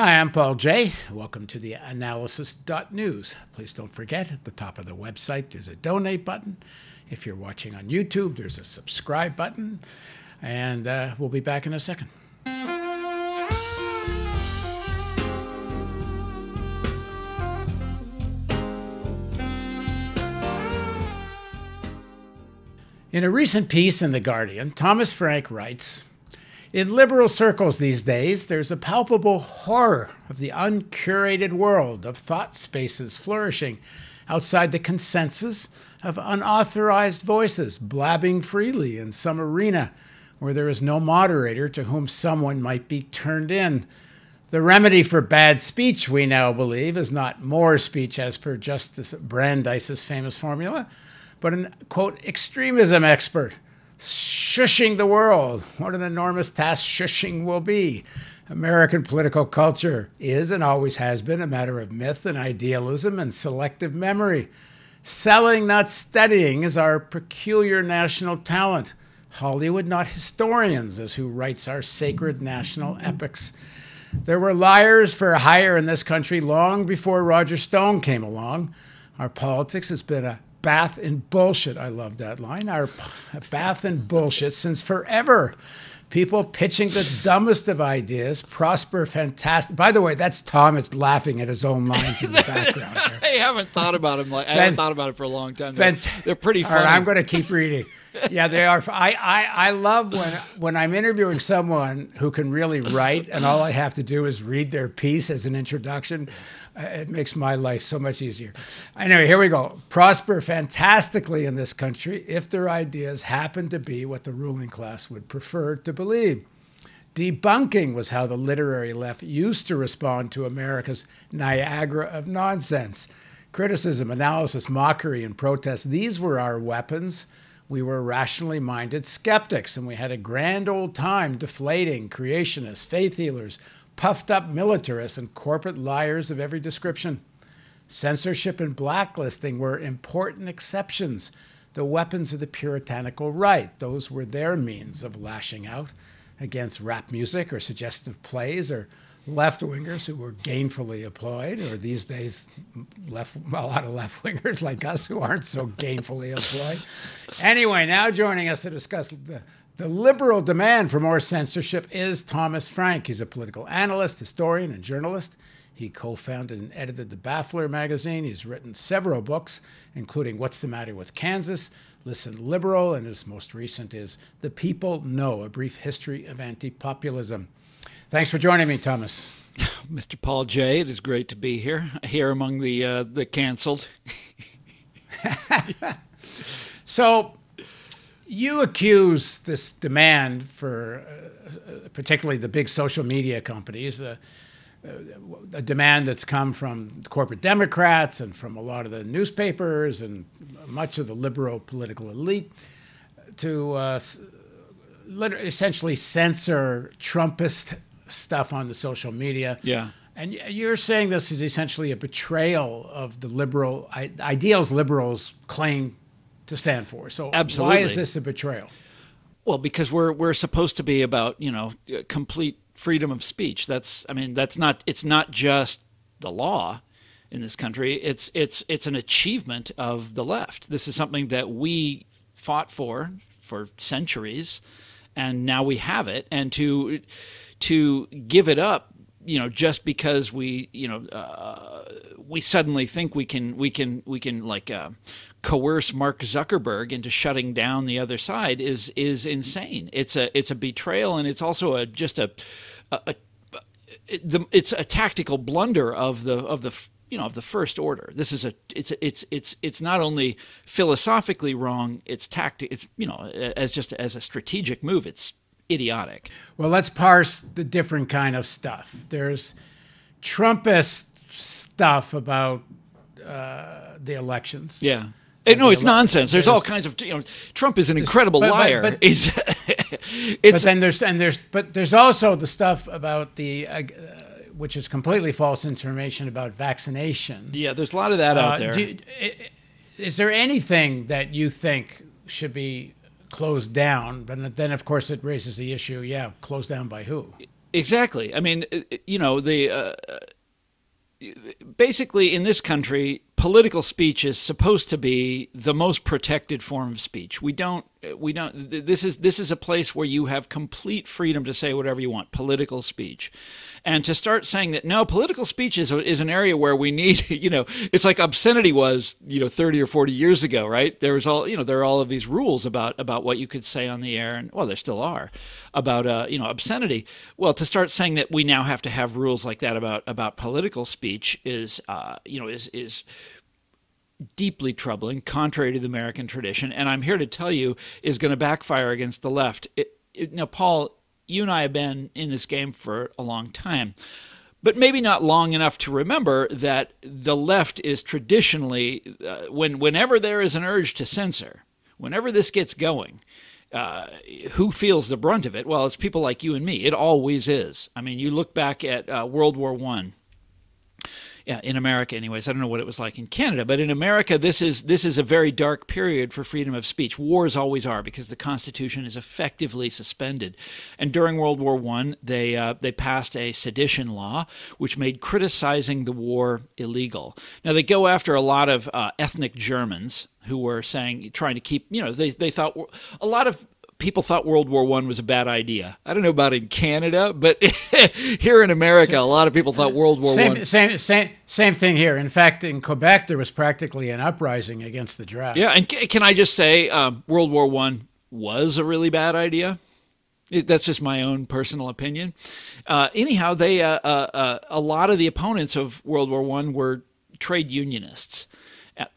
Hi, I'm Paul Jay. Welcome to the analysis.news. Please don't forget at the top of the website there's a donate button. If you're watching on YouTube, there's a subscribe button. And uh, we'll be back in a second. In a recent piece in The Guardian, Thomas Frank writes In liberal circles these days, there's a palpable horror of the uncurated world of thought spaces flourishing outside the consensus of unauthorized voices blabbing freely in some arena where there is no moderator to whom someone might be turned in. The remedy for bad speech, we now believe, is not more speech as per Justice Brandeis's famous formula but an quote extremism expert shushing the world. What an enormous task shushing will be. American political culture is and always has been a matter of myth and idealism and selective memory. Selling, not studying, is our peculiar national talent. Hollywood, not historians, is who writes our sacred national epics. There were liars for hire in this country long before Roger Stone came along. Our politics has been a bath in bullshit. I love that line. Our bath in bullshit since forever. People pitching the dumbest of ideas, prosper fantastic. By the way, that's Thomas laughing at his own lines in the background. Here. I haven't thought about him like I haven't thought about it for a long time. They're, Fant- they're pretty funny. right, I'm going to keep reading. Yeah, they are. I, I, I love when when I'm interviewing someone who can really write, and all I have to do is read their piece as an introduction. It makes my life so much easier. Anyway, here we go. Prosper fantastically in this country if their ideas happen to be what the ruling class would prefer to believe. Debunking was how the literary left used to respond to America's Niagara of nonsense. Criticism, analysis, mockery, and protest, these were our weapons. We were rationally minded skeptics, and we had a grand old time deflating creationists, faith healers, puffed up militarists, and corporate liars of every description. Censorship and blacklisting were important exceptions, the weapons of the puritanical right. Those were their means of lashing out against rap music or suggestive plays or left wingers who were gainfully employed, or these days, left, a lot of left wingers like us who aren't so gainfully employed. Anyway, now joining us to discuss the, the liberal demand for more censorship is Thomas Frank. He's a political analyst, historian, and journalist. He co founded and edited the Baffler magazine. He's written several books, including What's the Matter with Kansas, Listen Liberal, and his most recent is The People No A Brief History of Anti Populism. Thanks for joining me, Thomas. Mr. Paul Jay. It is great to be here, here among the uh, the canceled. So, you accuse this demand for, uh, particularly the big social media companies, uh, a demand that's come from corporate Democrats and from a lot of the newspapers and much of the liberal political elite to uh, essentially censor Trumpist stuff on the social media. Yeah. And you're saying this is essentially a betrayal of the liberal ideals liberals claim to stand for. So Absolutely. why is this a betrayal? Well, because we're we're supposed to be about you know complete freedom of speech. That's I mean that's not it's not just the law in this country. It's it's it's an achievement of the left. This is something that we fought for for centuries, and now we have it. And to to give it up, you know, just because we you know uh, we suddenly think we can we can we can like. Uh, coerce Mark Zuckerberg into shutting down the other side is is insane. It's a it's a betrayal and it's also a just a, a, a it's a tactical blunder of the of the you know of the first order. This is a it's it's it's it's not only philosophically wrong. It's tactic. It's you know as just as a strategic move. It's idiotic. Well, let's parse the different kind of stuff. There's Trumpist stuff about uh, the elections. Yeah. No, it's nonsense. There's all kinds of you know. Trump is an incredible but- but- liar. but- But it's then there's and there's but there's also the stuff about the uh, which is completely false information about vaccination. yeah. There's a lot of that out Uh, there. do you- i- i- is there anything that you think should be closed down? But then, of course, it raises the issue. Yeah, closed down by who? exactly. I mean, uh, you know, the uh, basically in this country, political speech is supposed to be the most protected form of speech. We don't we don't this is this is a place where you have complete freedom to say whatever you want, political speech. And to start saying that no, political speech is, is an area where we need, you know, it's like obscenity was, you know, 30 or 40 years ago, right? There was all, you know, there are all of these rules about about what you could say on the air and well, there still are about uh, you know, obscenity. Well, to start saying that we now have to have rules like that about about political speech is uh, you know, is is deeply troubling, contrary to the American tradition, and I'm here to tell you is going to backfire against the left. It, it, now, Paul, you and I have been in this game for a long time, but maybe not long enough to remember that the left is traditionally, uh, when whenever there is an urge to censor, whenever this gets going, uh, who feels the brunt of it? Well, it's people like you and me. It always is. I mean, you look back at uh, World War One yeah, in America, anyways. I don't know what it was like in Canada, but in America, this is this is a very dark period for freedom of speech. Wars always are because the Constitution is effectively suspended. And during World War One, they uh, they passed a sedition law, which made criticizing the war illegal. Now they go after a lot of uh, ethnic Germans who were saying, trying to keep, you know, they they thought a lot of people thought World War One was a bad idea. I don't know about in Canada, but here in America, a lot of people thought World War same, One. Same, same, same thing here. In fact, in Quebec, there was practically an uprising against the draft. Yeah, and can I just say, um, World War One was a really bad idea. It, that's just my own personal opinion. Uh, anyhow, they uh, uh, uh a lot of the opponents of World War One were trade unionists.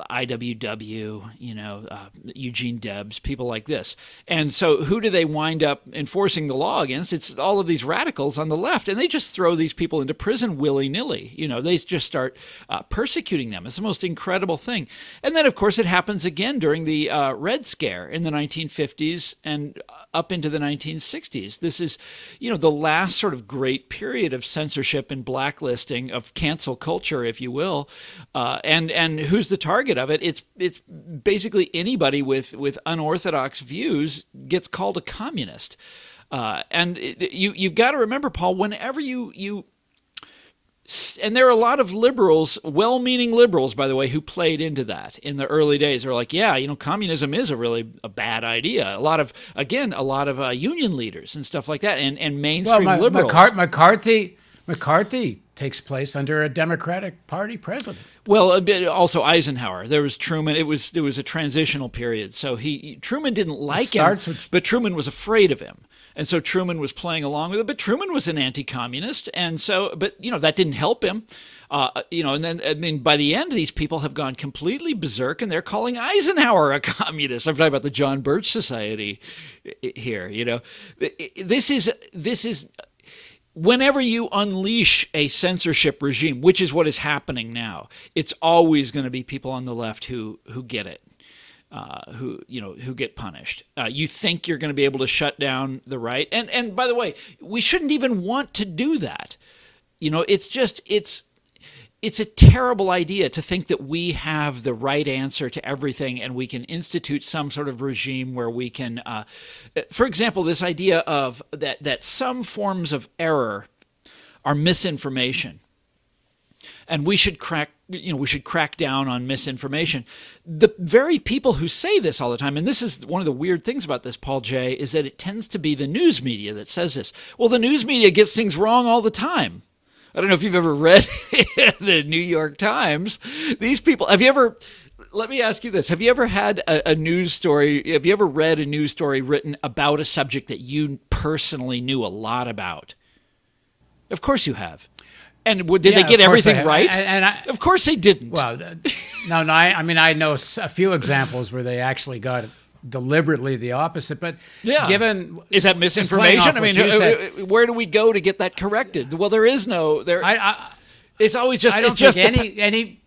IWW, you know, uh, Eugene Debs, people like this. And so, who do they wind up enforcing the law against? It's all of these radicals on the left, and they just throw these people into prison willy nilly. You know, they just start uh, persecuting them. It's the most incredible thing. And then, of course, it happens again during the uh, Red Scare in the 1950s and up into the 1960s. This is, you know, the last sort of great period of censorship and blacklisting of cancel culture, if you will. Uh, and and who's the target of it? It's it's basically anybody with with unorthodox views gets called a communist. Uh, and you you've got to remember, Paul, whenever you you and there are a lot of liberals, well meaning liberals, by the way, who played into that in the early days. They're like, yeah, you know, communism is a really a bad idea. A lot of, again, a lot of uh, union leaders and stuff like that, and, and mainstream well, liberals. McCarthy, McCarthy takes place under a Democratic Party president. Well, a bit also Eisenhower. There was Truman. It was it was a transitional period. So he Truman didn't like him, with... but Truman was afraid of him. And so Truman was playing along with it, but Truman was an anti-communist, and so, but you know that didn't help him. Uh, you know, and then I mean, by the end, these people have gone completely berserk, and they're calling Eisenhower a communist. I'm talking about the John Birch Society here. You know, this is this is whenever you unleash a censorship regime, which is what is happening now, it's always going to be people on the left who who get it uh, who you know who get punished. Uh, you think you're going to be able to shut down the right, and and by the way, we shouldn't even want to do that. You know, it's just it's it's a terrible idea to think that we have the right answer to everything and we can institute some sort of regime where we can, uh, for example, this idea of that that some forms of error are misinformation. And we should crack you know we should crack down on misinformation. The very people who say this all the time and this is one of the weird things about this Paul Jay is that it tends to be the news media that says this. Well the news media gets things wrong all the time i don't know if you've ever read the new york times these people have you ever let me ask you this have you ever had a, a news story have you ever read a news story written about a subject that you personally knew a lot about of course you have and did yeah, they get everything right? And, and I, of course they didn't. Well, no, no. I, I, mean, I know a few examples where they actually got deliberately the opposite. But yeah. given is that misinformation? I mean, said, where do we go to get that corrected? Well, there is no there. I, I it's always just. I don't think any any.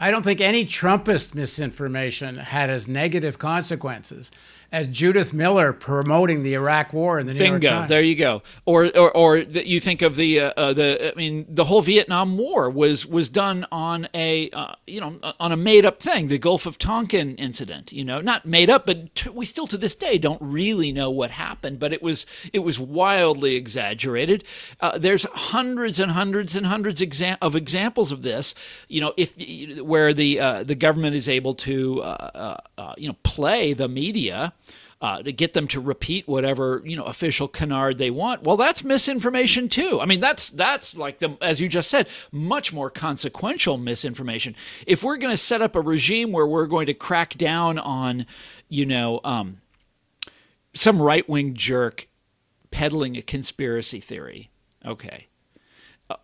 I don't think any Trumpist misinformation had as negative consequences as Judith Miller promoting the Iraq War in the New Bingo, York Times. Bingo, there you go. Or or, or you think of the uh, uh, the I mean the whole Vietnam War was was done on a uh, you know on a made up thing, the Gulf of Tonkin incident. You know, not made up, but t- we still to this day don't really know what happened. But it was it was wildly exaggerated. Uh, there's hundreds and hundreds and hundreds exa- of examples of this. You know, if where the uh, the government is able to uh, you know play the media uh, to get them to repeat whatever you know official canard they want. Well, that's misinformation too. I mean, that's that's like the as you just said, much more consequential misinformation. If we're going to set up a regime where we're going to crack down on, you know, um, some right wing jerk peddling a conspiracy theory, okay.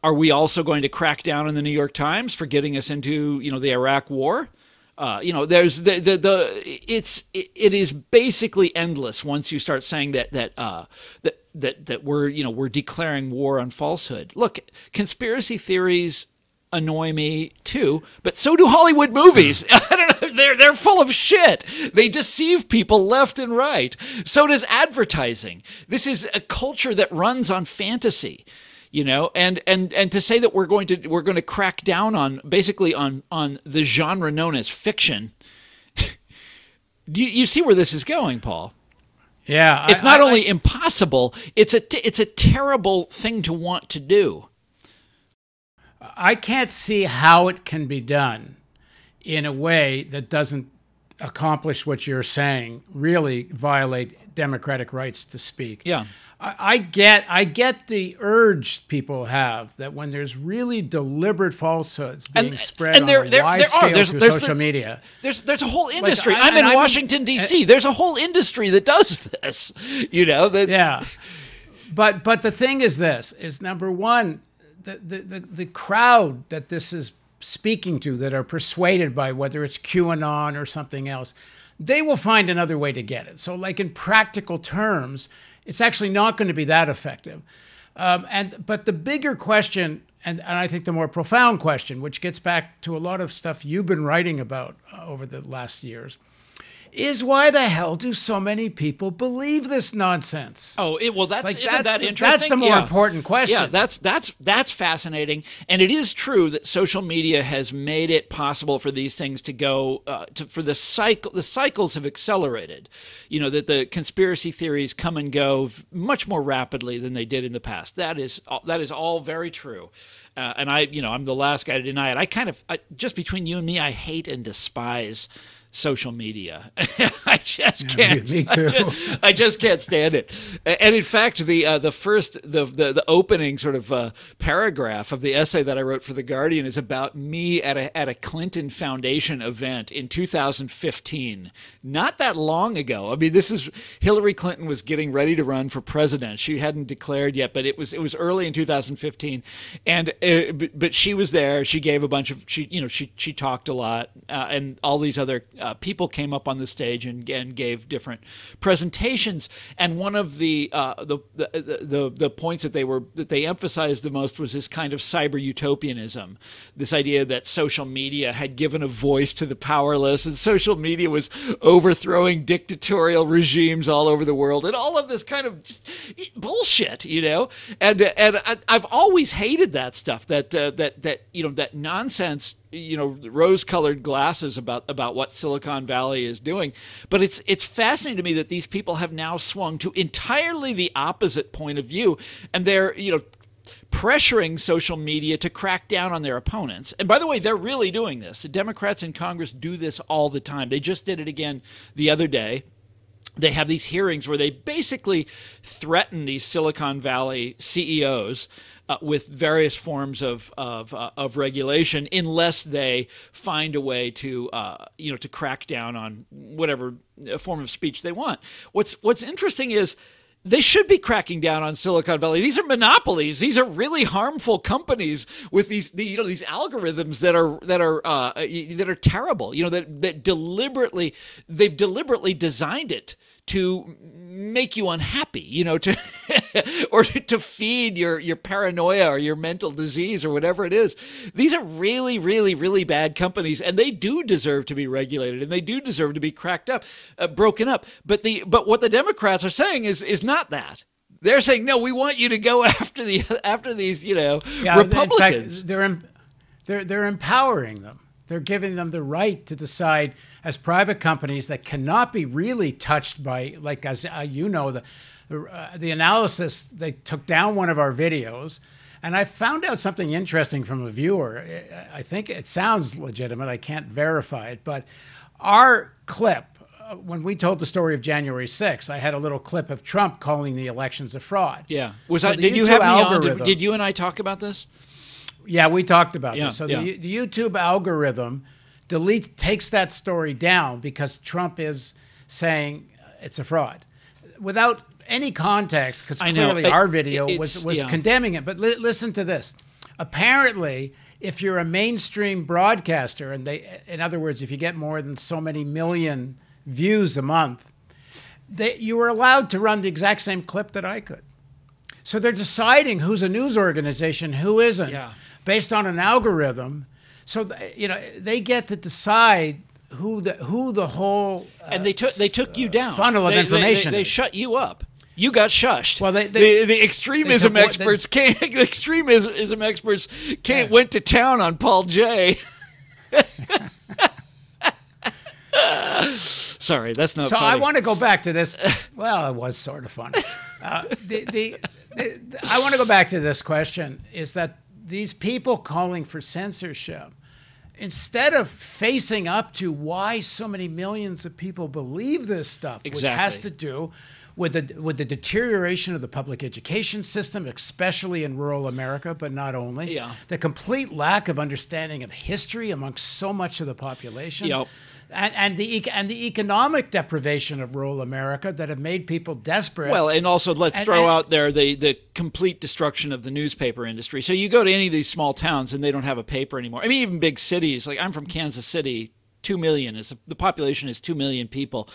Are we also going to crack down on the New York Times for getting us into, you know, the Iraq War? Uh, you know, there's the, the the it's it, it is basically endless once you start saying that that uh, that that that we're you know we're declaring war on falsehood. Look, conspiracy theories annoy me too, but so do Hollywood movies. I don't know, they're they're full of shit. They deceive people left and right. So does advertising. This is a culture that runs on fantasy you know and and and to say that we're going to we're going to crack down on basically on on the genre known as fiction do you, you see where this is going paul? Yeah it's I, not I, only I, impossible it's a t- it's a terrible thing to want to do. I can't see how it can be done in a way that doesn't accomplish what you're saying really violate democratic rights to speak yeah I, I get I get the urge people have that when there's really deliberate falsehoods being and, spread and there, on a there, wide there scale are. There's, through there's, social media. There's there's a whole industry. Like, I, I'm in Washington D.C. there's a whole industry that does this. You know that. Yeah, but but the thing is this is number one the the the, the crowd that this is speaking to that are persuaded by whether it's QAnon or something else, they will find another way to get it. So like in practical terms it's actually not going to be that effective. Um, and but the bigger question, and, and I think the more profound question, which gets back to a lot of stuff you've been writing about uh, over the last years, is why the hell do so many people believe this nonsense? Oh, it, well, that's like, isn't that's that the, interesting? That's the more yeah. important question. Yeah, that's that's that's fascinating, and it is true that social media has made it possible for these things to go uh, to, for the cycle. The cycles have accelerated. You know that the conspiracy theories come and go much more rapidly than they did in the past. That is that is all very true. Uh, and I, you know, I'm the last guy to deny it. I kind of, I, just between you and me, I hate and despise social media. I just can't. Me, me too. I just, I just, can't stand it. And in fact, the uh, the first the, the the opening sort of uh, paragraph of the essay that I wrote for the Guardian is about me at a at a Clinton Foundation event in 2015. Not that long ago. I mean, this is Hillary Clinton was getting ready to run for president. She hadn't declared yet, but it was it was early in 2015, and uh, but she was there. She gave a bunch of she you know she she talked a lot, uh, and all these other uh, people came up on the stage and, and gave different presentations. And one of the, uh, the, the, the, the points that they were that they emphasized the most was this kind of cyber utopianism, this idea that social media had given a voice to the powerless, and social media was overthrowing dictatorial regimes all over the world, and all of this kind of bullshit, you know. And and I've always hated that stuff. That uh, that that you know that nonsense you know rose-colored glasses about about what Silicon Valley is doing. But it's it's fascinating to me that these people have now swung to entirely the opposite point of view, and they're you know pressuring social media to crack down on their opponents. And by the way, they're really doing this. The Democrats in Congress do this all the time. They just did it again the other day they have these hearings where they basically threaten these Silicon Valley CEOs uh, with various forms of of, uh, of regulation unless they find a way to uh, you know to crack down on whatever form of speech they want. What's what's interesting is they should be cracking down on Silicon Valley. These are monopolies. These are really harmful companies with these, the, you know, these algorithms that are that are uh, that are terrible. You know that that deliberately they've deliberately designed it to make you unhappy, you know, to or to feed your your paranoia or your mental disease or whatever it is. These are really, really, really bad companies, and they do deserve to be regulated, and they do deserve to be cracked up, uh, broken up. But the but what the Democrats are saying is is not that. They're saying no. We want you to go after the after these, you know, yeah, Republicans. Fact, they're they're they're empowering them. They're giving them the right to decide as private companies that cannot be really touched by, like as uh, you know, the the, uh, the analysis. They took down one of our videos, and I found out something interesting from a viewer. I think it sounds legitimate. I can't verify it, but our clip uh, when we told the story of January 6th, I had a little clip of Trump calling the elections a fraud. Yeah. Was so did you have me on? Did, did, you and I talk about this? Yeah, we talked about yeah, this. So yeah. the, the YouTube algorithm delete takes that story down because Trump is saying it's a fraud without any context because clearly our video was was yeah. condemning it. But li- listen to this. Apparently, if you're a mainstream broadcaster, and they, in other words, if you get more than so many million views a month, they, you were allowed to run the exact same clip that I could. So they're deciding who's a news organization, who isn't. Yeah based on an algorithm. So you know they get to decide who the who the whole uh, and they took they took you down funnel of they, information. They, they, they, shut you up. You got shushed. Well, they, the, the extremism experts came. The extremism experts yeah. went to town on Paul Jay. Sorry, that's not. So funny. I want to go back to this. Well, it was sort of funny. Uh, the, the, the, I want to go back to this question: Is that these people calling for censorship, instead of facing up to why so many millions of people believe this stuff, exactly. which has to do with the with the deterioration of the public education system, especially in rural America, but not only. Yeah. The complete lack of understanding of history amongst so much of the population. Yep and, and the and the economic deprivation of rural America that have made people desperate. Well, and also let's and, throw and, out there the the complete destruction of the newspaper industry. So you go to any of these small towns and they don't have a paper anymore. I mean, even big cities. Like I'm from Kansas City, two million is the population is two million people.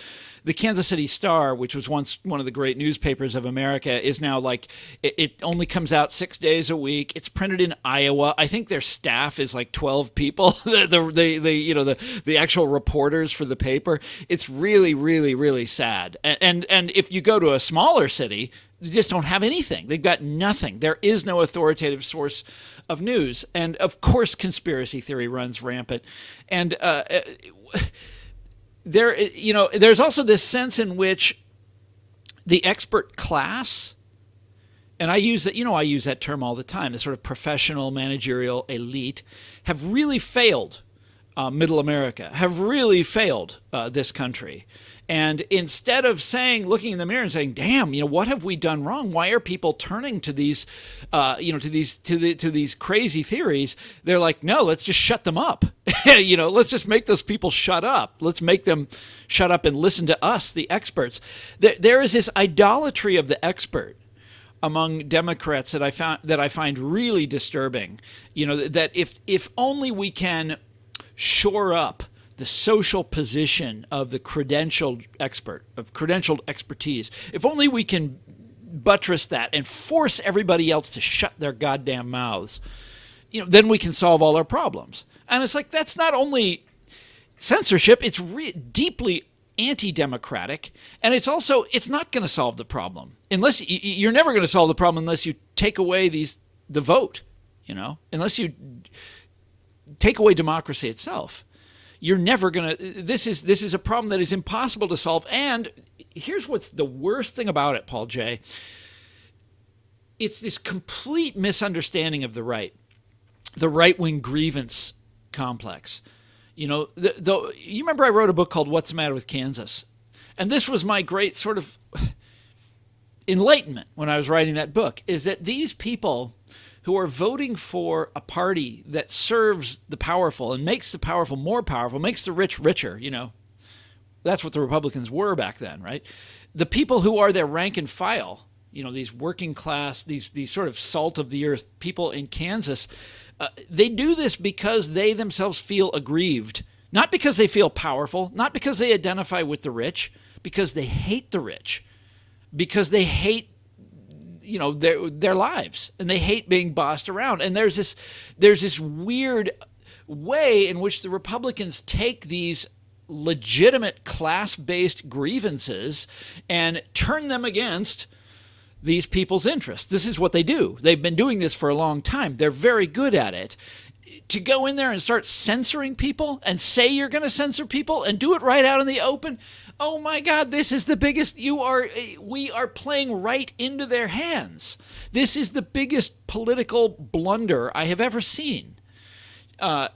The Kansas City Star, which was once one of the great newspapers of America, is now like it, it, only comes out six days a week. It's printed in Iowa. I think their staff is like twelve people. the, the, you know the the actual reporters for the paper. It's really really really sad. And and, and if you go to a smaller city, just don't have anything. They've got nothing. There is no authoritative source of news, and of course, conspiracy theory runs rampant. And uh, uh, there, you know, there's also this sense in which the expert class, and I use that, you know, I use that term all the time. The sort of professional managerial elite have really failed uh, Middle America, have really failed uh, this country. And instead of saying, looking in the mirror and saying, "Damn, you know, what have we done wrong? Why are people turning to these, uh, you know, to these to the to these crazy theories?" They're like, "No, let's just shut them up. you know, let's just make those people shut up. Let's make them shut up and listen to us, the experts." There, there is this idolatry of the expert among Democrats that I found that I find really disturbing. You know, that if if only we can shore up the social position of the credentialed expert, of credentialed expertise. If only we can buttress that and force everybody else to shut their goddamn mouths, you know, then we can solve all our problems. And it's like that's not only censorship; it's re- deeply anti-democratic, and it's also it's not going to solve the problem unless you're never going to solve the problem unless you take away these the vote. You know, unless you take away democracy itself you're never going to this is this is a problem that is impossible to solve. And here's what's the worst thing about it Paul Jay it's this complete misunderstanding of the right the right-wing grievance complex. You know the, the you remember I wrote a book called What's the Matter with Kansas? And this was my great sort of enlightenment when I was writing that book is that these people who are voting for a party that serves the powerful and makes the powerful more powerful, makes the rich richer, you know. That's what the Republicans were back then, right? The people who are their rank and file, you know, these working class, these these sort of salt of the earth people in Kansas, uh, they do this because they themselves feel aggrieved, not because they feel powerful, not because they identify with the rich, because they hate the rich, because they hate you know their their lives and they hate being bossed around. And there's this there's this weird way in which the republicans take these legitimate class-based grievances and turn them against these people's interests. This is what they do. They've been doing this for a long time. They're very good at it. To go in there and start censoring people and say you're going to censor people and do it right out in the open oh my god this is the biggest you are we are playing right into their hands. This is the biggest political blunder i have ever seen. Uh,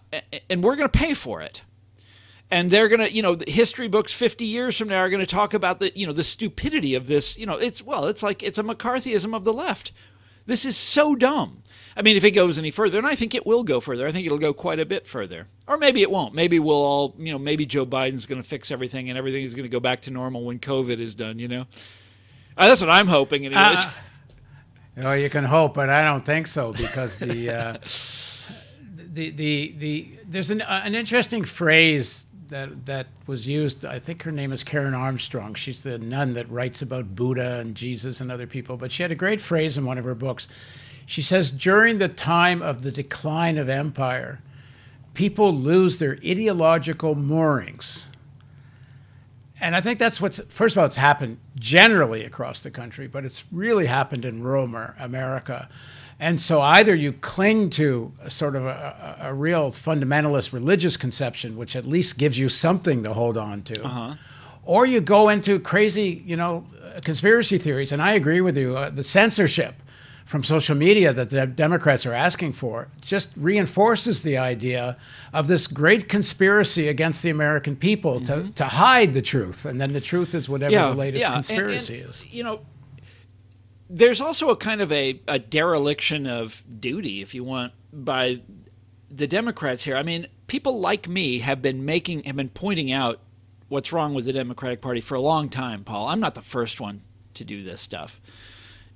and we're going to pay for it. And they're going to you know history books 50 years from now are going to talk about the you know the stupidity of this you know it's well it's like it's a mccarthyism of the left. This is so dumb I mean, if it goes any further, and I think it will go further, I think it'll go quite a bit further. Or maybe it won't. Maybe we'll all, you know, maybe Joe Biden's going to fix everything and everything is going to go back to normal when COVID is done, you know? Uh, that's what I'm hoping, anyways. Uh, well, you can hope, but I don't think so because the. Uh, the, the, the, there's an, uh, an interesting phrase that that was used. I think her name is Karen Armstrong. She's the nun that writes about Buddha and Jesus and other people. But she had a great phrase in one of her books. She says during the time of the decline of empire, people lose their ideological moorings. And I think that's what's, first of all, it's happened generally across the country, but it's really happened in rural America. And so either you cling to a sort of a, a, real fundamentalist religious conception, which at least gives you something to hold on to, uh-huh. or you go into crazy, you know, conspiracy theories. And I agree with you. Uh, the censorship from social media that the Democrats are asking for just reinforces the idea of this great conspiracy against the American people mm-hmm. to, to hide the truth. And then the truth is whatever yeah, the latest yeah. conspiracy and, and, is. You know, there's also a kind of a, a dereliction of duty, if you want, by the Democrats here. I mean, people like me have been making, have been pointing out what's wrong with the Democratic Party for a long time, Paul. I'm not the first one to do this stuff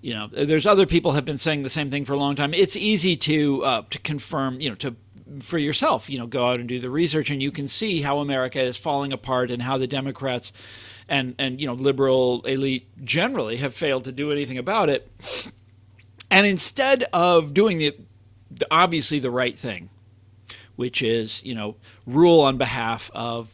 you know, there's other people have been saying the same thing for a long time. It's easy to uh, to confirm, you know, to for yourself, you know, go out and do the research, and you can see how America is falling apart and how the Democrats and and you know liberal elite generally have failed to do anything about it. And instead of doing the, the obviously the right thing, which is you know rule on behalf of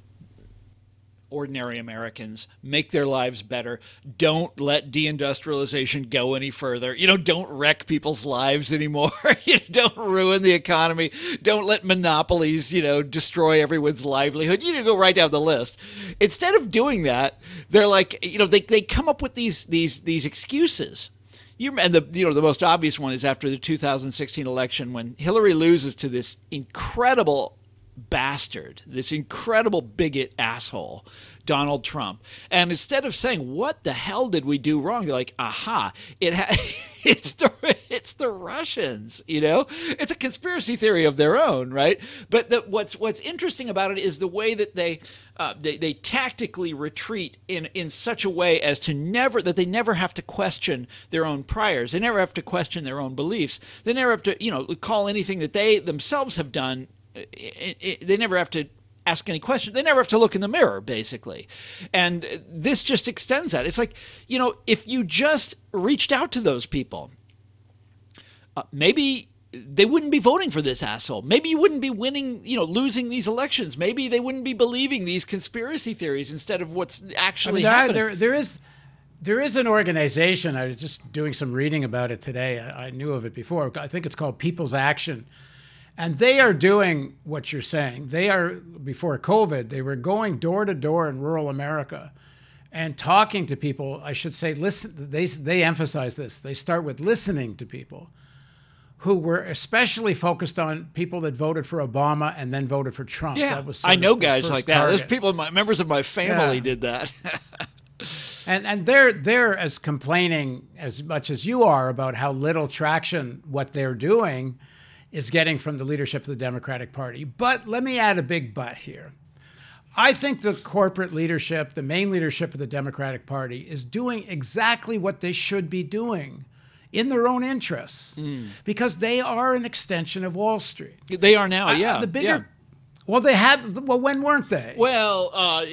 ordinary Americans, make their lives better. Don't let deindustrialization go any further. You know, don't wreck people's lives anymore. you know, don't ruin the economy. Don't let monopolies, you know, destroy everyone's livelihood. You know, go right down the list. Instead of doing that, they're like, you know, they, they come up with these these these excuses. You, and the you know the most obvious one is after the 2016 election when Hillary loses to this incredible bastard, this incredible bigot asshole, Donald Trump. And instead of saying, "What the hell did we do wrong?" they're like, "Aha! It ha- it's the it's the Russians." You know, it's a conspiracy theory of their own, right? But the, what's what's interesting about it is the way that they, uh, they they tactically retreat in in such a way as to never that they never have to question their own priors. They never have to question their own beliefs. They never have to you know call anything that they themselves have done it, it, they never have to ask any questions. They never have to look in the mirror, basically. And this just extends that. It's like, you know, if you just reached out to those people, uh, maybe they wouldn't be voting for this asshole. Maybe you wouldn't be winning, you know, losing these elections. Maybe they wouldn't be believing these conspiracy theories instead of what's actually I mean, happening. There, there is. There is an organization. I was just doing some reading about it today. I, I knew of it before. I think it's called People's Action, and they are doing what you're saying. They are, before COVID, they were going door to door in rural America and talking to people. I should say, listen, they, they emphasize this. They start with listening to people who were especially focused on people that voted for Obama and then voted for Trump. Yeah, I know guys like that. Target. There's people, my, members of my family yeah. did that. and and they're they're as complaining as much as you are about how little traction what they're doing is getting from the leadership of the Democratic Party. But let me add a big but here. I think the corporate leadership, the main leadership of the Democratic Party, is doing exactly what they should be doing in their own interests mm. because they are an extension of Wall Street. They are now, yeah. Uh, the bigger. Yeah. Well, they have. Well, when weren't they? Well, uh,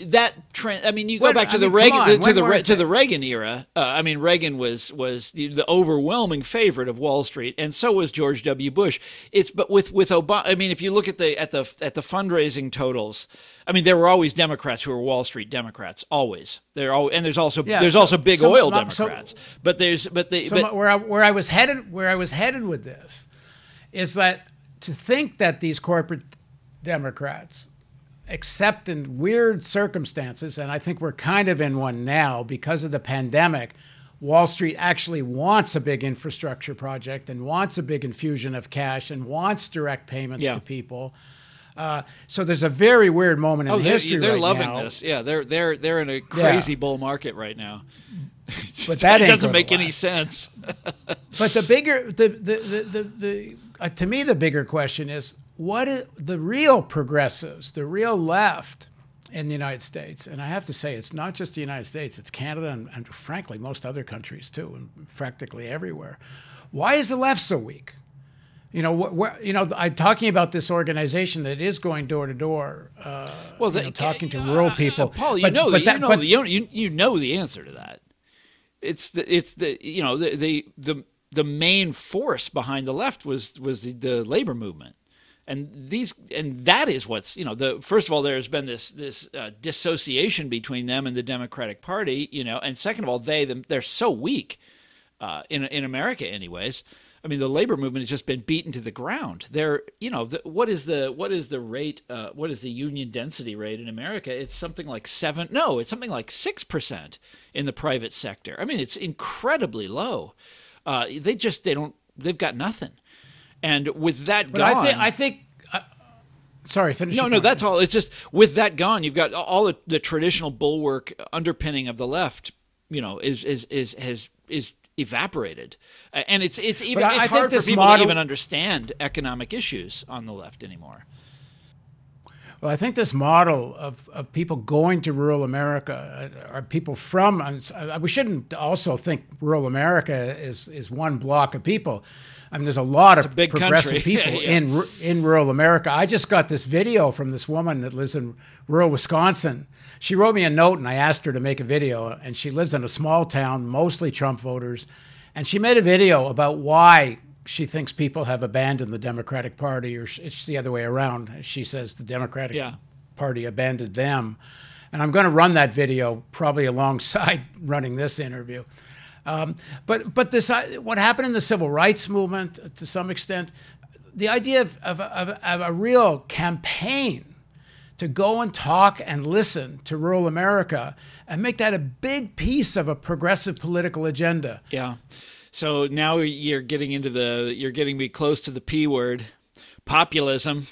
that trend. I mean, you go When- back to I the mean, Reagan to, on, to the Re- to the Reagan era. Uh, I mean, Reagan was was the, the overwhelming favorite of Wall Street, and so was George W. Bush. It's but with with Obama. I mean, if you look at the at the at the fundraising totals, I mean, there were always Democrats who were Wall Street Democrats. Always there. And there's also Yeah, there's so- also big so oil my- so- Democrats. but there's but they So but, where I, where I was headed where I was headed with this is that to think that these corporate Democrats, except in weird circumstances, and I think we're kind of in one now because of the pandemic, Wall Street actually wants a big infrastructure project and wants a big infusion of cash and wants direct payments Yeah. to people. Uh, so there's a very weird moment in oh, they're, history they're right loving now. this. Yeah, they're they're they're in a crazy bull market right now. But that it doesn't make any sense. But the bigger the the the the, the uh, to me the bigger question is what is the real progressives, the real left in the United States, and I have to say it's not just the United States, it's Canada and, and frankly most other countries too, and practically everywhere. Why is the left so weak? You know, where, you know, I'm talking about this organization that is going door to door, uh, Well, you the, know, talking to uh, rural uh, people. Paul, you But- know, but the, that- you know, but- the, you, you you know the answer to that. It's the it's the you know the the the, the main force behind the left was was the, the labor movement, and these and that is what's you know the first of all there's been this this uh, dissociation between them and the Democratic Party, you know, and second of all they them, they're so weak uh, in in America, anyways. I mean, the labor movement has just been beaten to the ground. They're, you know, the, what is the what is the rate? Uh, what is the union density rate in America? It's something like seven. No, it's something like six percent in the private sector. I mean, it's incredibly low. Uh, they just they don't they've got nothing. And with that gone, I think I think. Uh, sorry, finish. no, no, point. that's all. It's just with that gone, you've got all the, the traditional bulwark underpinning of the left. You know, is is is has is evaporated, and it's it's even I- it's I think hard for people model- to even understand economic issues on the left anymore. Well, I think this model of, of people going to rural America uh, are people from. uh, We shouldn't also think rural America is, is one block of people. I mean, there's a lot of big progressive country. people Yeah. in in rural America. I just got this video from this woman that lives in rural Wisconsin. She wrote me a note, and I asked her to make a video. And she lives in a small town, mostly Trump voters, and she made a video about why she thinks people have abandoned the Democratic Party, or it's the other way around. She says the Democratic Yeah. Party abandoned them. And I'm going to run that video probably alongside running this interview. Um, but but this uh, what happened in the civil rights movement uh, to some extent, the idea of, of, of, of a real campaign to go and talk and listen to rural America and make that a big piece of a progressive political agenda. Yeah. So now you're getting into the you're getting me close to the p word, populism.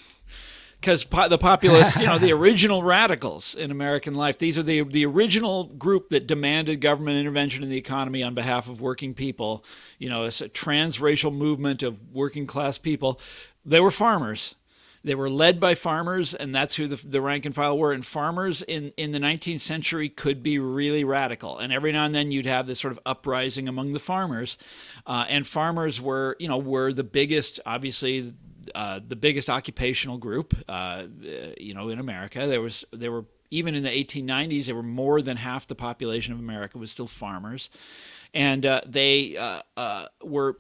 Because po- the populists, you know, the original radicals in American life, these are the the original group that demanded government intervention in the economy on behalf of working people. You know, it's a transracial movement of working class people. They were farmers. They were led by farmers, and that's who the, the rank and file were. And farmers in, in the 19th century could be really radical. And every now and then you'd have this sort of uprising among the farmers. Uh, and farmers were, you know, were the biggest, obviously, uh, the biggest occupational group, uh, you know, in America. There was, there were even in the 1890s, there were more than half the population of America was still farmers, and uh, they uh, uh, were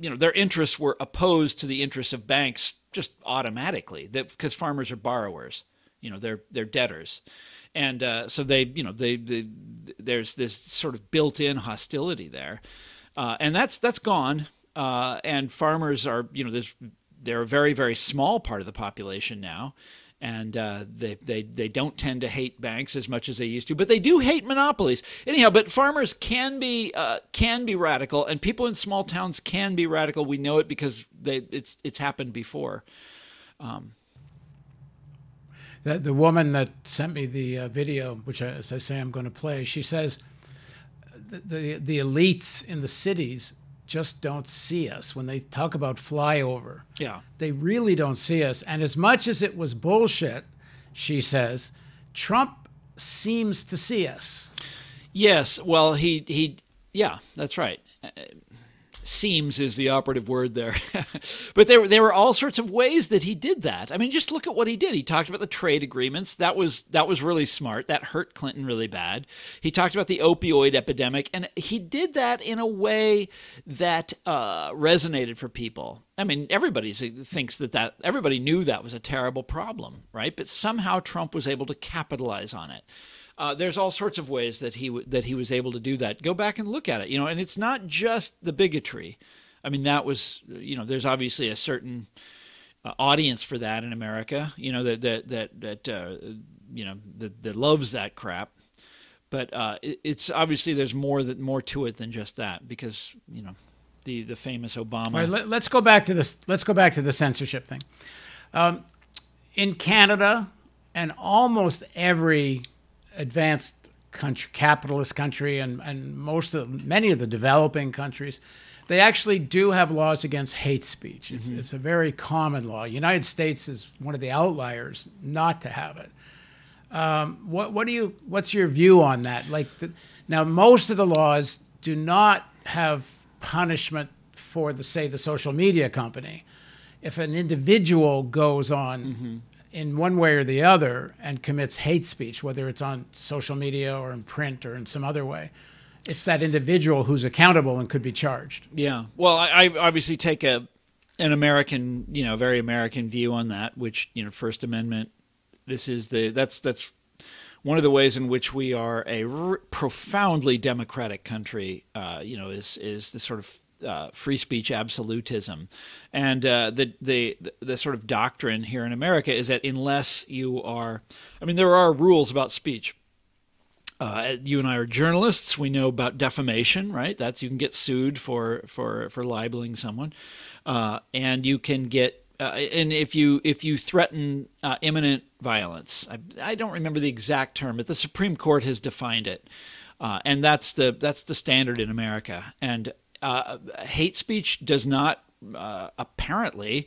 you know their interests were opposed to the interests of banks just automatically because farmers are borrowers you know they're they're debtors. And uh, so they you know they, they there's this sort of built-in hostility there. Uh, and that's that's gone. Uh, and farmers are you know there's they're a very very small part of the population now and uh, they, they they don't tend to hate banks as much as they used to, but they do hate monopolies. Anyhow, but farmers can be uh, can be radical, and people in small towns can be radical. We know it because they it's it's happened before. The, the woman that sent me the uh, video, which I, as I say I'm going to play, she says the, the the elites in the cities just don't see us when they talk about flyover. Yeah, They really don't see us. And as much as it was bullshit, she says, Trump seems to see us. yes. Well, he he yeah, that's right. Seems is the operative word there. but there there were all sorts of ways that he did that. I mean, just look at what he did. He talked about the trade agreements. That was that was really smart. That hurt Clinton really bad. He talked about the opioid epidemic, and he did that in a way that uh, resonated for people. I mean, everybody thinks that that everybody knew that was a terrible problem, right? But somehow Trump was able to capitalize on it. Uh, there's all sorts of ways that he w- that he was able to do that. Go back and look at it, you know, and it's not just the bigotry. I mean, that was, you know, there's obviously a certain uh, audience for that in America, you know, that that that that uh, you know that, that loves that crap. But uh, it, it's obviously there's more that more to it than just that because you know the the famous Obama. Let, us go back to this. Let's go back to the censorship thing. Um, in Canada and almost every advanced country, capitalist country, and, and most of many of the developing countries, they actually do have laws against hate speech. It's, mm-hmm. it's a very common law. United States is one of the outliers not to have it. Um, what what do you what's your view on that? Like the, now, most of the laws do not have punishment for the say the social media company. If an individual goes on mm-hmm in one way or the other and commits hate speech, whether it's on social media or in print or in some other way, it's that individual who's accountable and could be charged. Yeah. Well, I, I obviously take a an American, you know, very American view on that, which you know, First Amendment. This is the that's that's one of the ways in which we are a r- profoundly democratic country. Uh, you know, is is the sort of uh, free speech absolutism, and uh, the, the the sort of doctrine here in America is that unless you are, I mean, there are rules about speech. Uh, you and I are journalists. We know about defamation, right? That's you can get sued for for for libeling someone, uh, and you can get uh, and if you if you threaten uh, imminent violence, I, I, don't remember the exact term, but the Supreme Court has defined it, uh, and that's the that's the standard in America. And uh, hate speech does not uh, apparently,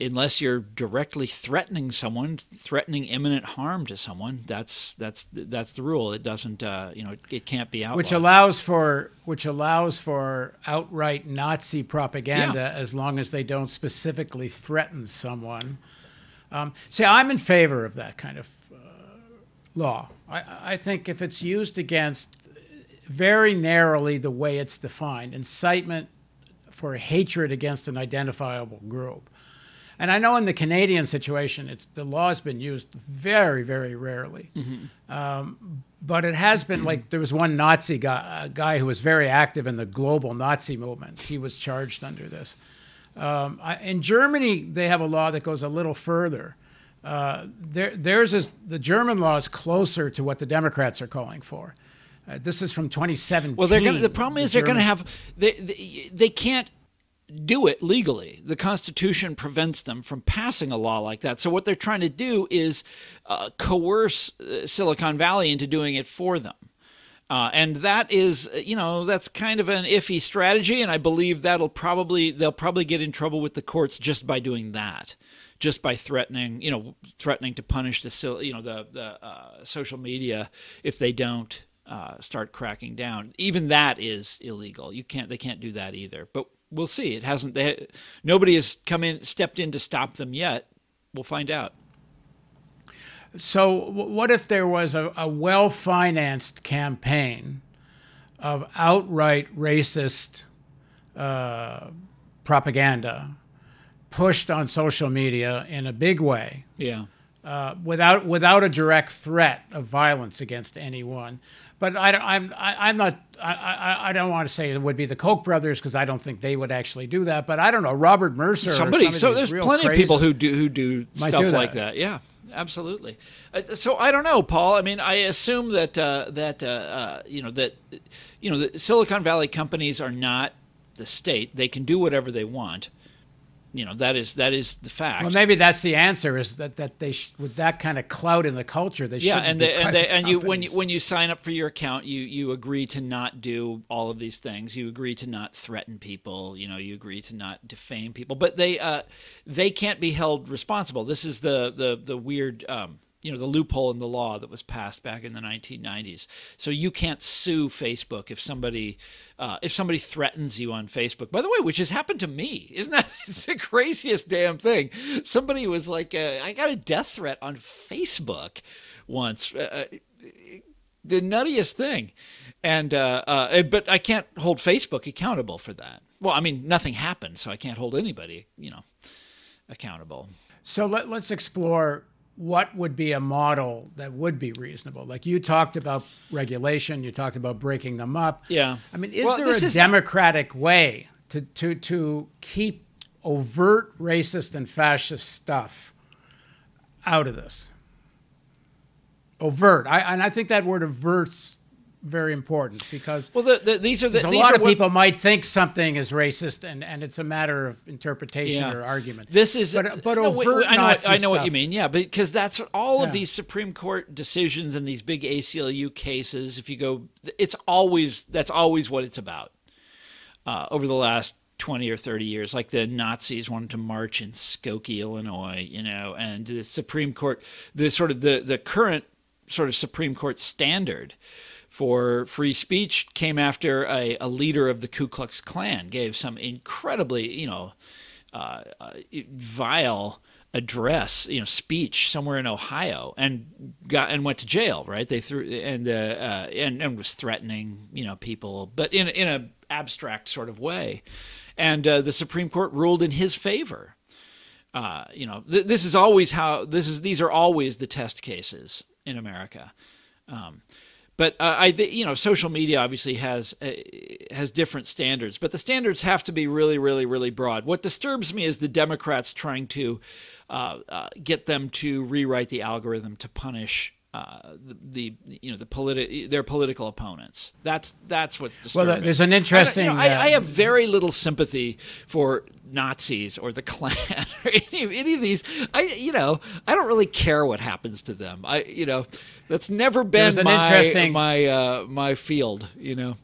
unless you're directly threatening someone, threatening imminent harm to someone. That's that's that's the rule. It doesn't, uh, you know, it, it, can't be outlawed. Which allows for which allows for outright Nazi propaganda yeah. as long as they don't specifically threaten someone. Um, see, I'm in favor of that kind of uh, law. I, I think if it's used against very narrowly the way it's defined incitement for hatred against an identifiable group. And I know in the Canadian situation, it's the law has been used very, very rarely. Mm-hmm. Um, but it has been like there was one Nazi guy, a guy who was very active in the global Nazi movement. He was charged under this. Um, I, in Germany, they have a law that goes a little further. Uh, there, theirs is the German law is closer to what the Democrats are calling for. Uh, this is from 2017. Well, they're gonna, the problem is the they're going to have they, they they can't do it legally. The Constitution prevents them from passing a law like that. So what they're trying to do is uh, coerce uh, Silicon Valley into doing it for them. Uh, and that is, you know, that's kind of an iffy strategy, and I believe that'll probably they'll probably get in trouble with the courts just by doing that, just by threatening, you know, threatening to punish the, you know, the the uh, social media if they don't uh, start cracking down. Even that is illegal. You can't. They can't do that either. But we'll see. It hasn't. They, nobody has come in, stepped in to stop them yet. We'll find out. So, what if there was a, a well financed campaign of outright racist uh, propaganda pushed on social media in a big way? Yeah. Uh, without without a direct threat of violence against anyone, but I, I'm I, I'm not I, I, I don't want to say it would be the Koch brothers because I don't think they would actually do that. But I don't know Robert Mercer. Somebody. so there's plenty of people who do who do stuff do that. like that. Yeah, absolutely. Uh, so I don't know, Paul. I mean, I assume that uh, that uh, uh you know that you know the Silicon Valley companies are not the state. They can do whatever they want you know that is that is the fact. Well, maybe that's the answer is that that they sh- with that kind of clout in the culture they yeah, and they, and they, and you when you when you sign up for your account, you you agree to not do all of these things. You agree to not threaten people. You know, you agree to not defame people. But they uh, they can't be held responsible. This is the the the weird. Um, you know the loophole in the law that was passed back in the 1990s. So you can't sue Facebook if somebody uh, if somebody threatens you on Facebook. By the way, which has happened to me, isn't that it's the craziest damn thing? Somebody was like, uh, I got a death threat on Facebook once. Uh, uh the nuttiest thing, and uh, uh, but I can't hold Facebook accountable for that. Well, I mean, nothing happened, so I can't hold anybody, you know, accountable. So let, let's explore what would be a model that would be reasonable? Like you talked about regulation, you talked about breaking them up. Yeah. I mean, is well, there a is democratic way to, to, to keep overt racist and fascist stuff out of this? Overt. I, and I think that word overt's very important because well, the, the, these are the, a these lot are of what, people might think something is racist, and, and it's a matter of interpretation yeah. or argument. This is, but, but no, overt I know, Nazi I know what you mean. Yeah, because that's all yeah. of these Supreme Court decisions and these big ACLU cases. If you go, it's always that's always what it's about. Uh, over the last 20 or 30 years like the nazis wanted to march in skokie illinois you know and the supreme court the sort of the the current sort of supreme court standard for free speech came after a, a leader of the Ku Klux Klan gave some incredibly, you know, uh, uh, vile address, you know, speech somewhere in Ohio, and got and went to jail. Right? They threw and uh, uh, and and was threatening, you know, people, but in in a abstract sort of way, and uh, the Supreme Court ruled in his favor. Uh, you know, th- this is always how this is. These are always the test cases in America. Um, but uh, I, you know, social media obviously has uh, has different standards, but the standards have to be really, really, really broad. What disturbs me is the Democrats trying to uh, uh get them to rewrite the algorithm to punish uh, the, the, you know the politi- their political opponents. That's that's what's disturbing. Well, there's an interesting. I, you know, I, I, have very little sympathy for Nazis or the Klan or any, any, of these. I you know I don't really care what happens to them. I you know that's never been my interesting... my uh, my field. You know.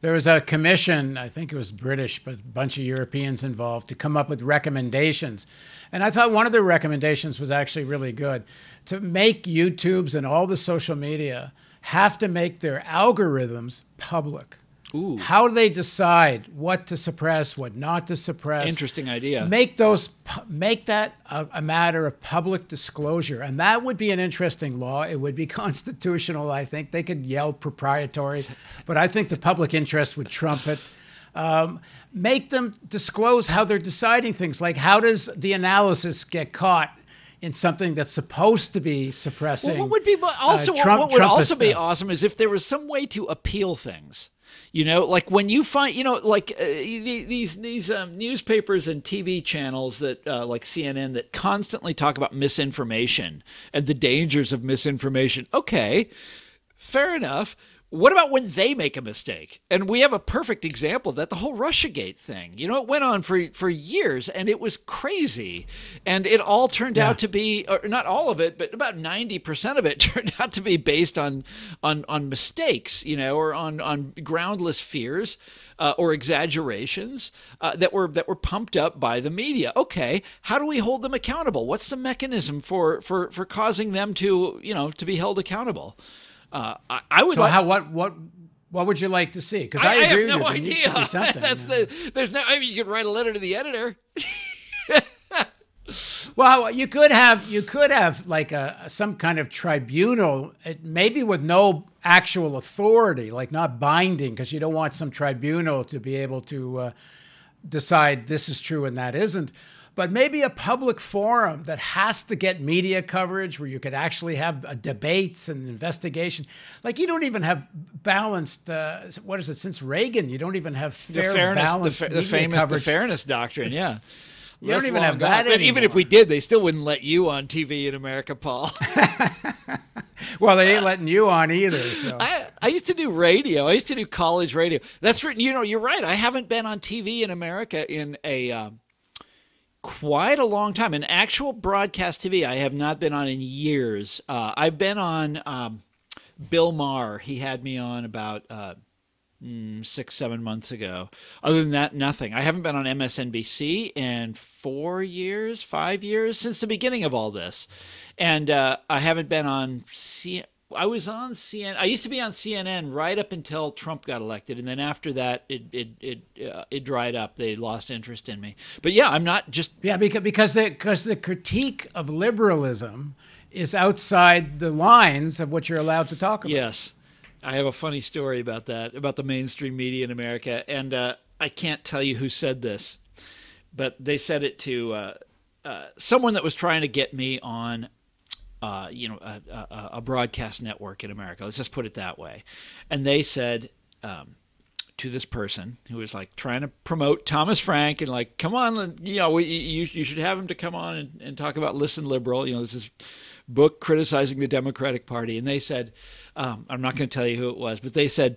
There was a commission, I think it was British, but a bunch of Europeans involved, to come up with recommendations. And I thought one of the recommendations was actually really good to make YouTubes and all the social media have to make their algorithms public. Ooh. How do they decide what to suppress, what not to suppress? Interesting idea. Make those, make that a, a, matter of public disclosure, and that would be an interesting law. It would be constitutional. I think they could yell proprietary, but I think the public interest would trump it. Um, make them disclose how they're deciding things. Like, how does the analysis get caught in something that's supposed to be suppressing? Well, what would be also uh, Trump, what would also be awesome is if there was some way to appeal things. You know, like when you find, you know, like uh, these these um, newspapers and TV channels that, uh, like CNN, that constantly talk about misinformation and the dangers of misinformation. Okay, fair enough. What about when they make a mistake? And we have a perfect example of that, the whole Russiagate thing. You know, it went on for for years and it was crazy. And it all turned yeah. out to be or not all of it, but about 90% of it turned out to be based on on on mistakes, you know, or on on groundless fears. Uh, or exaggerations uh, that were that were pumped up by the media. Okay, how do we hold them accountable? What's the mechanism for for for causing them to you know to be held accountable? Uh, I, I, would. So like, how what what what would you like to see? Because I, I, agree have no you. idea. That's the. There's no. I mean, you could write a letter to the editor. well, you could have you could have like a some kind of tribunal, maybe with no actual authority, like not binding, because you don't want some tribunal to be able to uh, decide this is true and that isn't but maybe a public forum that has to get media coverage where you could actually have uh, debates and investigation. Like you don't even have balanced. Uh, what is it? Since Reagan, you don't even have fair, the fairness, balanced the, the famous coverage. the fairness doctrine. Yeah. You don't even have that. But even if we did, they still wouldn't let you on TV in America, Paul. well, they ain't letting you on either. So. I, I used to do radio. I used to do college radio. That's written you know you're right. I haven't been on TV in America in a um, quite a long time. An actual broadcast TV, I have not been on in years. Uh, I've been on um, Bill Maher. He had me on about uh, mm, six, seven months ago. Other than that, nothing. I haven't been on MSNBC in four years, five years since the beginning of all this, and uh, I haven't been on. I was on CNN. I used to be on CNN right up until Trump got elected, and then after that, it it it uh, it dried up. They lost interest in me. But yeah, I'm not just yeah because because the because the critique of liberalism is outside the lines of what you're allowed to talk about. Yes, I have a funny story about that about the mainstream media in America, and uh, I can't tell you who said this, but they said it to uh, uh, someone that was trying to get me on uh, you know, a, a, a, broadcast network in America. Let's just put it that way. And they said um, to this person who was like trying to promote Thomas Frank and like, come on, you know, we, you, you should have him to come on and, and talk about Listen Liberal. You know, this is book criticizing the Democratic Party. And they said, um, I'm not going to tell you who it was, but they said,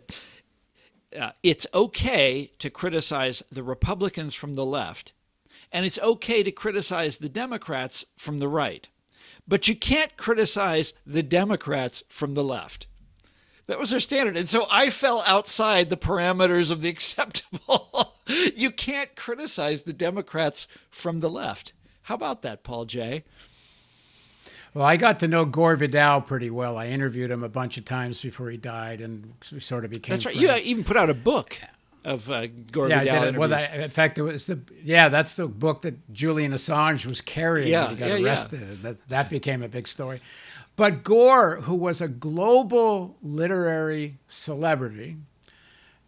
uh, it's okay to criticize the Republicans from the left, and it's okay to criticize the Democrats from the right. But you can't criticize the Democrats from the left. That was their standard. And so I fell outside the parameters of the acceptable. you can't criticize the Democrats from the left. How about that, Paul Jay? Well, I got to know Gore Vidal pretty well. I interviewed him a bunch of times before he died, and we sort of became. That's right. Friends. You even put out a book of uh, Gore yeah, Vidal I did it. Well, I, in fact, it was the yeah, that's the book that Julian Assange was carrying yeah, when he got yeah, arrested. Yeah. That that became a big story. But Gore, who was a global literary celebrity,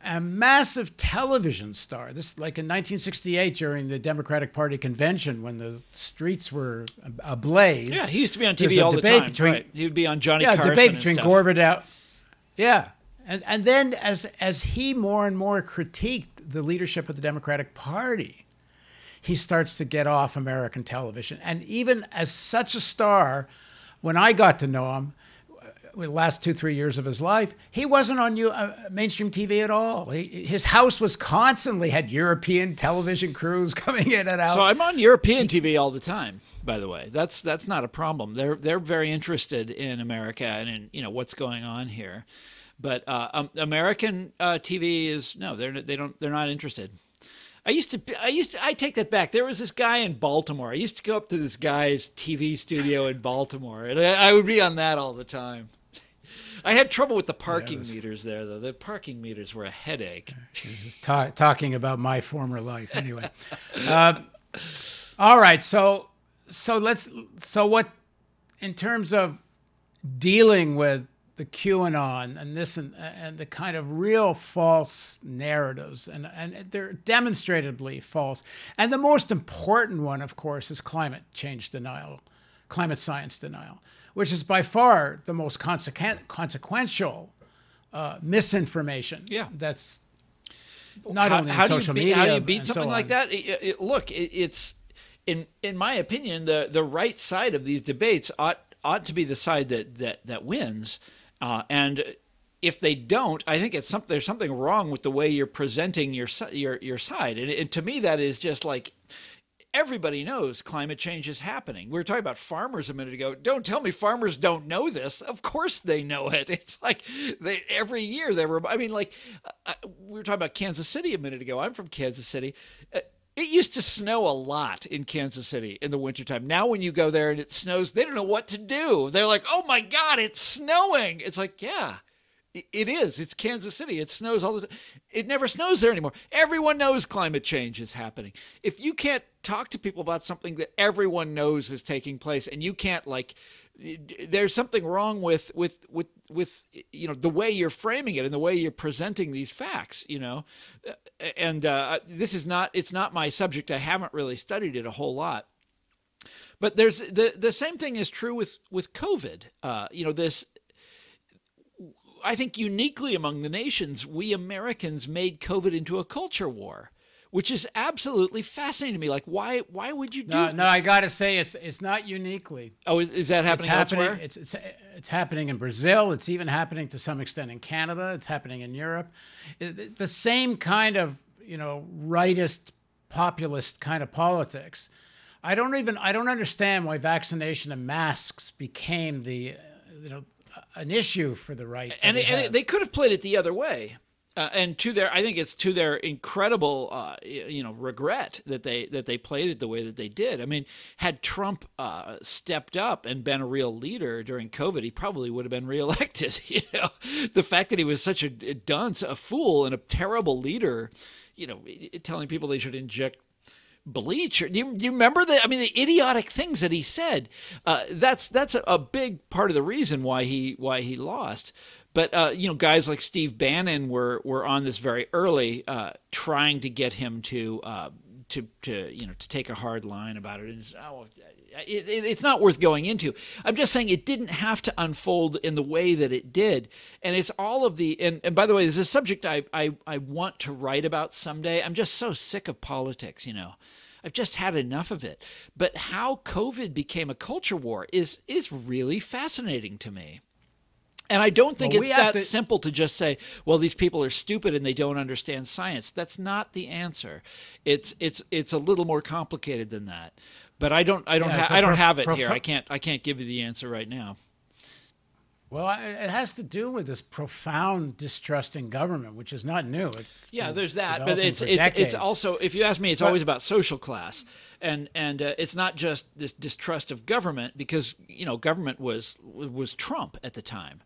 a massive television star. This like in 1968 during the Democratic Party convention when the streets were ablaze. Yeah, he used to be on TV all the time. Between, right. He would be on Johnny yeah, Carson. debate between. Gore Vidal. Yeah, and and then as as he more and more critiqued the leadership of the Democratic Party, he starts to get off American television. And even as such a star, when I got to know him, the last two three years of his life, he wasn't on uh, mainstream TV at all. He, his house was constantly had European television crews coming in and out. So I'm on European TV all the time. By the way, that's that's not a problem. They're they're very interested in America and in you know what's going on here. But uh, um, American uh, TV is no, they're they don't they're not interested. I used to I used to, I take that back. There was this guy in Baltimore. I used to go up to this guy's TV studio in Baltimore, and I, I would be on that all the time. I had trouble with the parking yeah, was, meters there, though. The parking meters were a headache. Ta- talking about my former life, anyway. uh, all right, so so let's so what in terms of dealing with the QAnon and this and, and the kind of real false narratives, and, and they're demonstrably false. And the most important one, of course, is climate change denial, climate science denial, which is by far the most consequent, consequential uh, misinformation. Yeah. That's not how, only how social beat, media. How do you beat something so like that? It, it, look, it, it's in in my opinion, the the right side of these debates ought ought to be the side that that that wins uh, and if they don't, I think it's some, there's something wrong with the way you're presenting your your your side. And, and to me, that is just like everybody knows climate change is happening. We were talking about farmers a minute ago. Don't tell me farmers don't know this. Of course they know it. It's like they every year they were. I mean, like uh, we were talking about Kansas City a minute ago. I'm from Kansas City. Uh, it used to snow a lot in Kansas City in the wintertime. Now, when you go there and it snows, they don't know what to do. They're like, oh my God, it's snowing. It's like, yeah, it is. It's Kansas City. It snows all the time. It never snows there anymore. Everyone knows climate change is happening. If you can't talk to people about something that everyone knows is taking place and you can't, like, there's something wrong with with with with you know the way you're framing it and the way you're presenting these facts you know? And uh, this is not it's not my subject. I haven't really studied it a whole lot. But there's the the same thing is true with with covid. Uh, you know this i think uniquely among the nations we americans made covid into a culture war which is absolutely fascinating to me. Like, why why would you do? No, no, I got to say it's it's not uniquely. Oh, is, is that happening, it's happening elsewhere? It's it's it's happening in Brazil. It's even happening to some extent in Canada. It's happening in Europe. It, the same kind of you know rightist populist kind of politics. I don't even I don't understand why vaccination and masks became the you know an issue for the right. And, it, and it, they could have played it the other way Uh, and to their, I think it's to their incredible, uh, you know, regret that they that they played it the way that they did. I mean, had Trump uh, stepped up and been a real leader during COVID, he probably would have been reelected. You know, the fact that he was such a dunce, a fool, and a terrible leader, you know, telling people they should inject bleach. Or, do, you, do you remember the? I mean, the idiotic things that he said. Uh, that's that's a, a, big part of the reason why he why he lost. But uh, you know, guys like Steve Bannon were were on this very early, uh, trying to get him to uh, to to you know to take a hard line about it. It's, oh, it, it, it's not worth going into. I'm just saying it didn't have to unfold in the way that it did, and it's all of the. And, and by the way, there's a subject I, I I want to write about someday. I'm just so sick of politics, you know. I've just had enough of it. But how COVID became a culture war is is really fascinating to me. And I don't think well, it's that to... simple to just say, well, these people are stupid and they don't understand science. That's not the answer. It's it's it's a little more complicated than that. But I don't I don't yeah, ha- I don't prof- have it prof- here. I can't I can't give you the answer right now. Well, it has to do with this profound distrust in government, which is not new. It's yeah, there's that, but it's it's it's also, if you ask me, it's but, always about social class, and and uh, it's not just this distrust of government because you know government was was Trump at the time.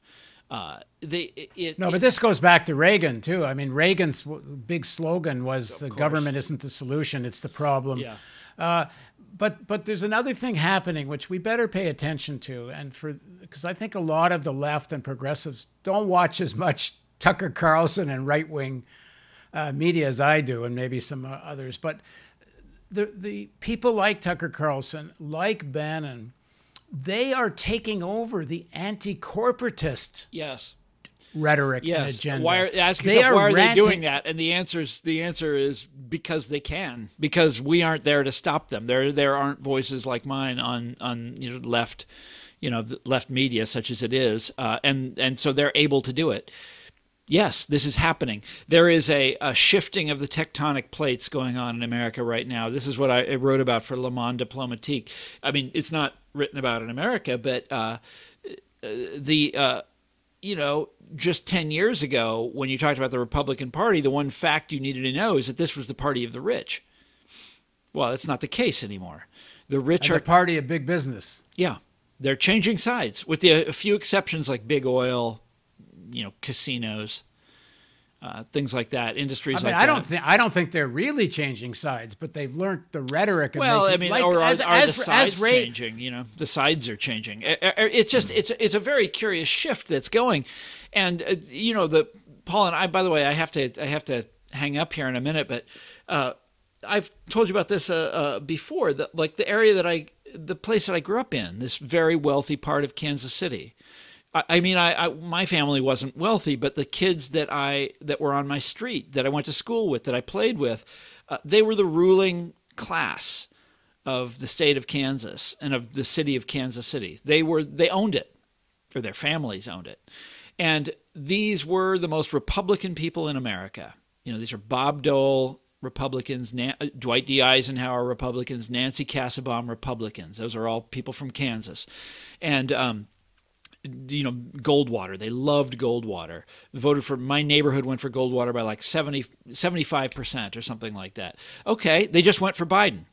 Uh, they, it, no, but this goes back to Reagan too. I mean, Reagan's big slogan was "the government isn't the solution; it's the problem." Yeah. Uh, but but there's another thing happening which we better pay attention to, and for because I think a lot of the left and progressives don't watch as much Tucker Carlson and right wing uh, media as I do, and maybe some uh, others. But the the people like Tucker Carlson, like Bannon, they are taking over the anti-corporatist yes rhetoric yes. and agenda. Why are, ask yourself, are why are ranting. they doing that? And the answer is the answer is because they can. Because we aren't there to stop them. There there aren't voices like mine on on you know left, you know left media such as it is, uh, and and so they're able to do it. Yes, this is happening. There is a, a shifting of the tectonic plates going on in America right now. This is what I wrote about for Le Monde Diplomatique. I mean, it's not written about in America, but uh, the uh, you know, just 10 years ago, when you talked about the Republican Party, the one fact you needed to know is that this was the party of the rich. Well, that's not the case anymore. The rich and are the party of big business. Yeah, they're changing sides, with the, a few exceptions like big oil, you know, casinos, uh, things like that, industries I mean, like I don't think I don't think they're really changing sides, but they've learned the rhetoric. well, making, I mean, like, or as, are, as, the sides Ray, changing? You know, the sides are changing. It's just it's it's a very curious shift that's going, and uh, you know the Paul and I. By the way, I have to I have to hang up here in a minute, but uh, I've told you about this uh, uh, before. That like the area that I the place that I grew up in, this very wealthy part of Kansas City. I, mean, I, I, my family wasn't wealthy, but the kids that I that were on my street, that I went to school with, that I played with, uh, they were the ruling class of the state of Kansas and of the city of Kansas City. They were they owned it, or their families owned it, and these were the most Republican people in America. You know, these are Bob Dole Republicans, Na- Dwight D. Eisenhower Republicans, Nancy Kassebaum Republicans. Those are all people from Kansas, and um, you know Goldwater. They loved Goldwater. Voted for my neighborhood went for Goldwater by like 70 75% or something like that. Okay, they just went for Biden.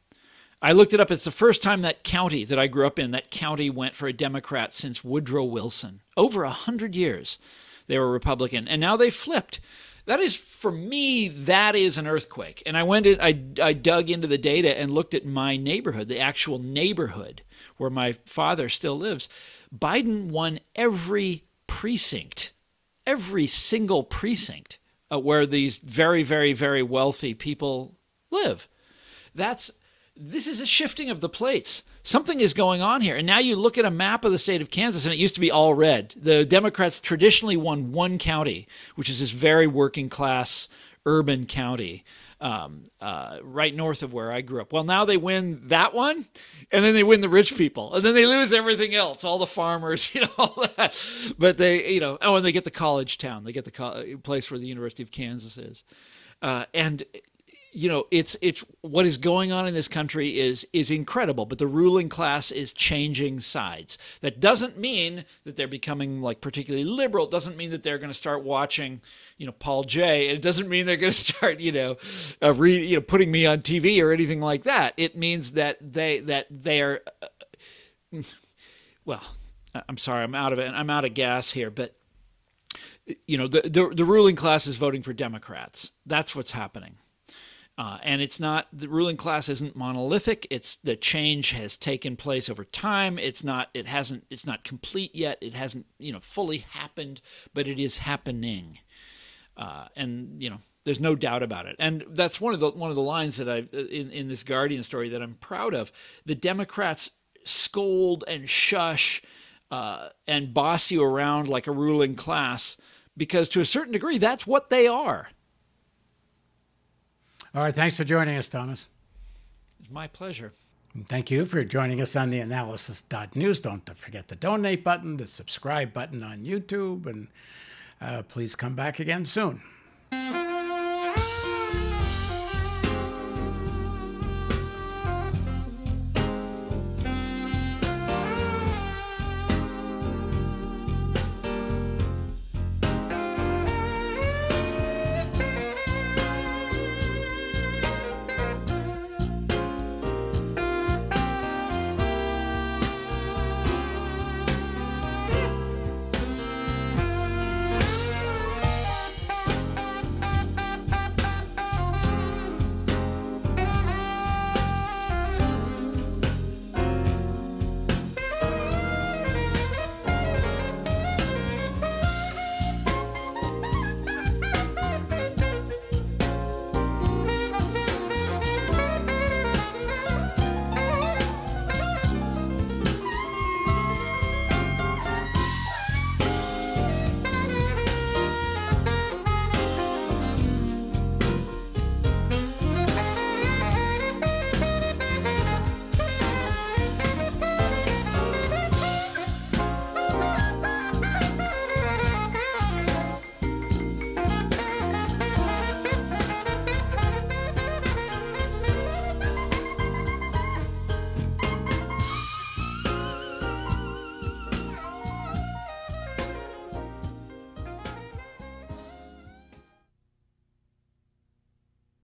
I looked it up. It's the first time that county that I grew up in, that county went for a Democrat since Woodrow Wilson. Over a hundred years, they were Republican, and now they flipped. That is for me. That is an earthquake. And I went in. I I dug into the data and looked at my neighborhood, the actual neighborhood where my father still lives. Biden won every precinct, every single precinct uh, where these very, very, very wealthy people live. That's this is a shifting of the plates. Something is going on here. And now you look at a map of the state of Kansas, and it used to be all red. The Democrats traditionally won one county, which is this very working class urban county um, uh, right north of where I grew up. Well, now they win that one, and then they win the rich people, and then they lose everything else, all the farmers, you know, all that. But they, you know, oh, and they get the college town, they get the co- place where the University of Kansas is, uh, and you know it's it's what is going on in this country is is incredible but the ruling class is changing sides. That doesn't mean that they're becoming like particularly liberal. It doesn't mean that they're going to start watching you know Paul Jay it doesn't mean they're going to start you know uh, re, you know putting me on TV or anything like that. It means that they that they're uh, well I'm sorry I'm out of it I'm out of gas here but you know the, the the ruling class is voting for Democrats. That's what's happening uh, and it's not the ruling class isn't monolithic. It's the change has taken place over time. It's not it hasn't it's not complete yet. It hasn't you know fully happened, but it is happening. Uh, and you know there's no doubt about it. And that's one of the one of the lines that I in in this Guardian story that I'm proud of. The Democrats scold and shush uh, and boss you around like a ruling class because to a certain degree that's what they are. All right. Thanks for joining us, Thomas. It's my pleasure. And thank you for joining us on the analysis.news. Don't forget the donate button, the subscribe button on YouTube, and uh, please come back again soon.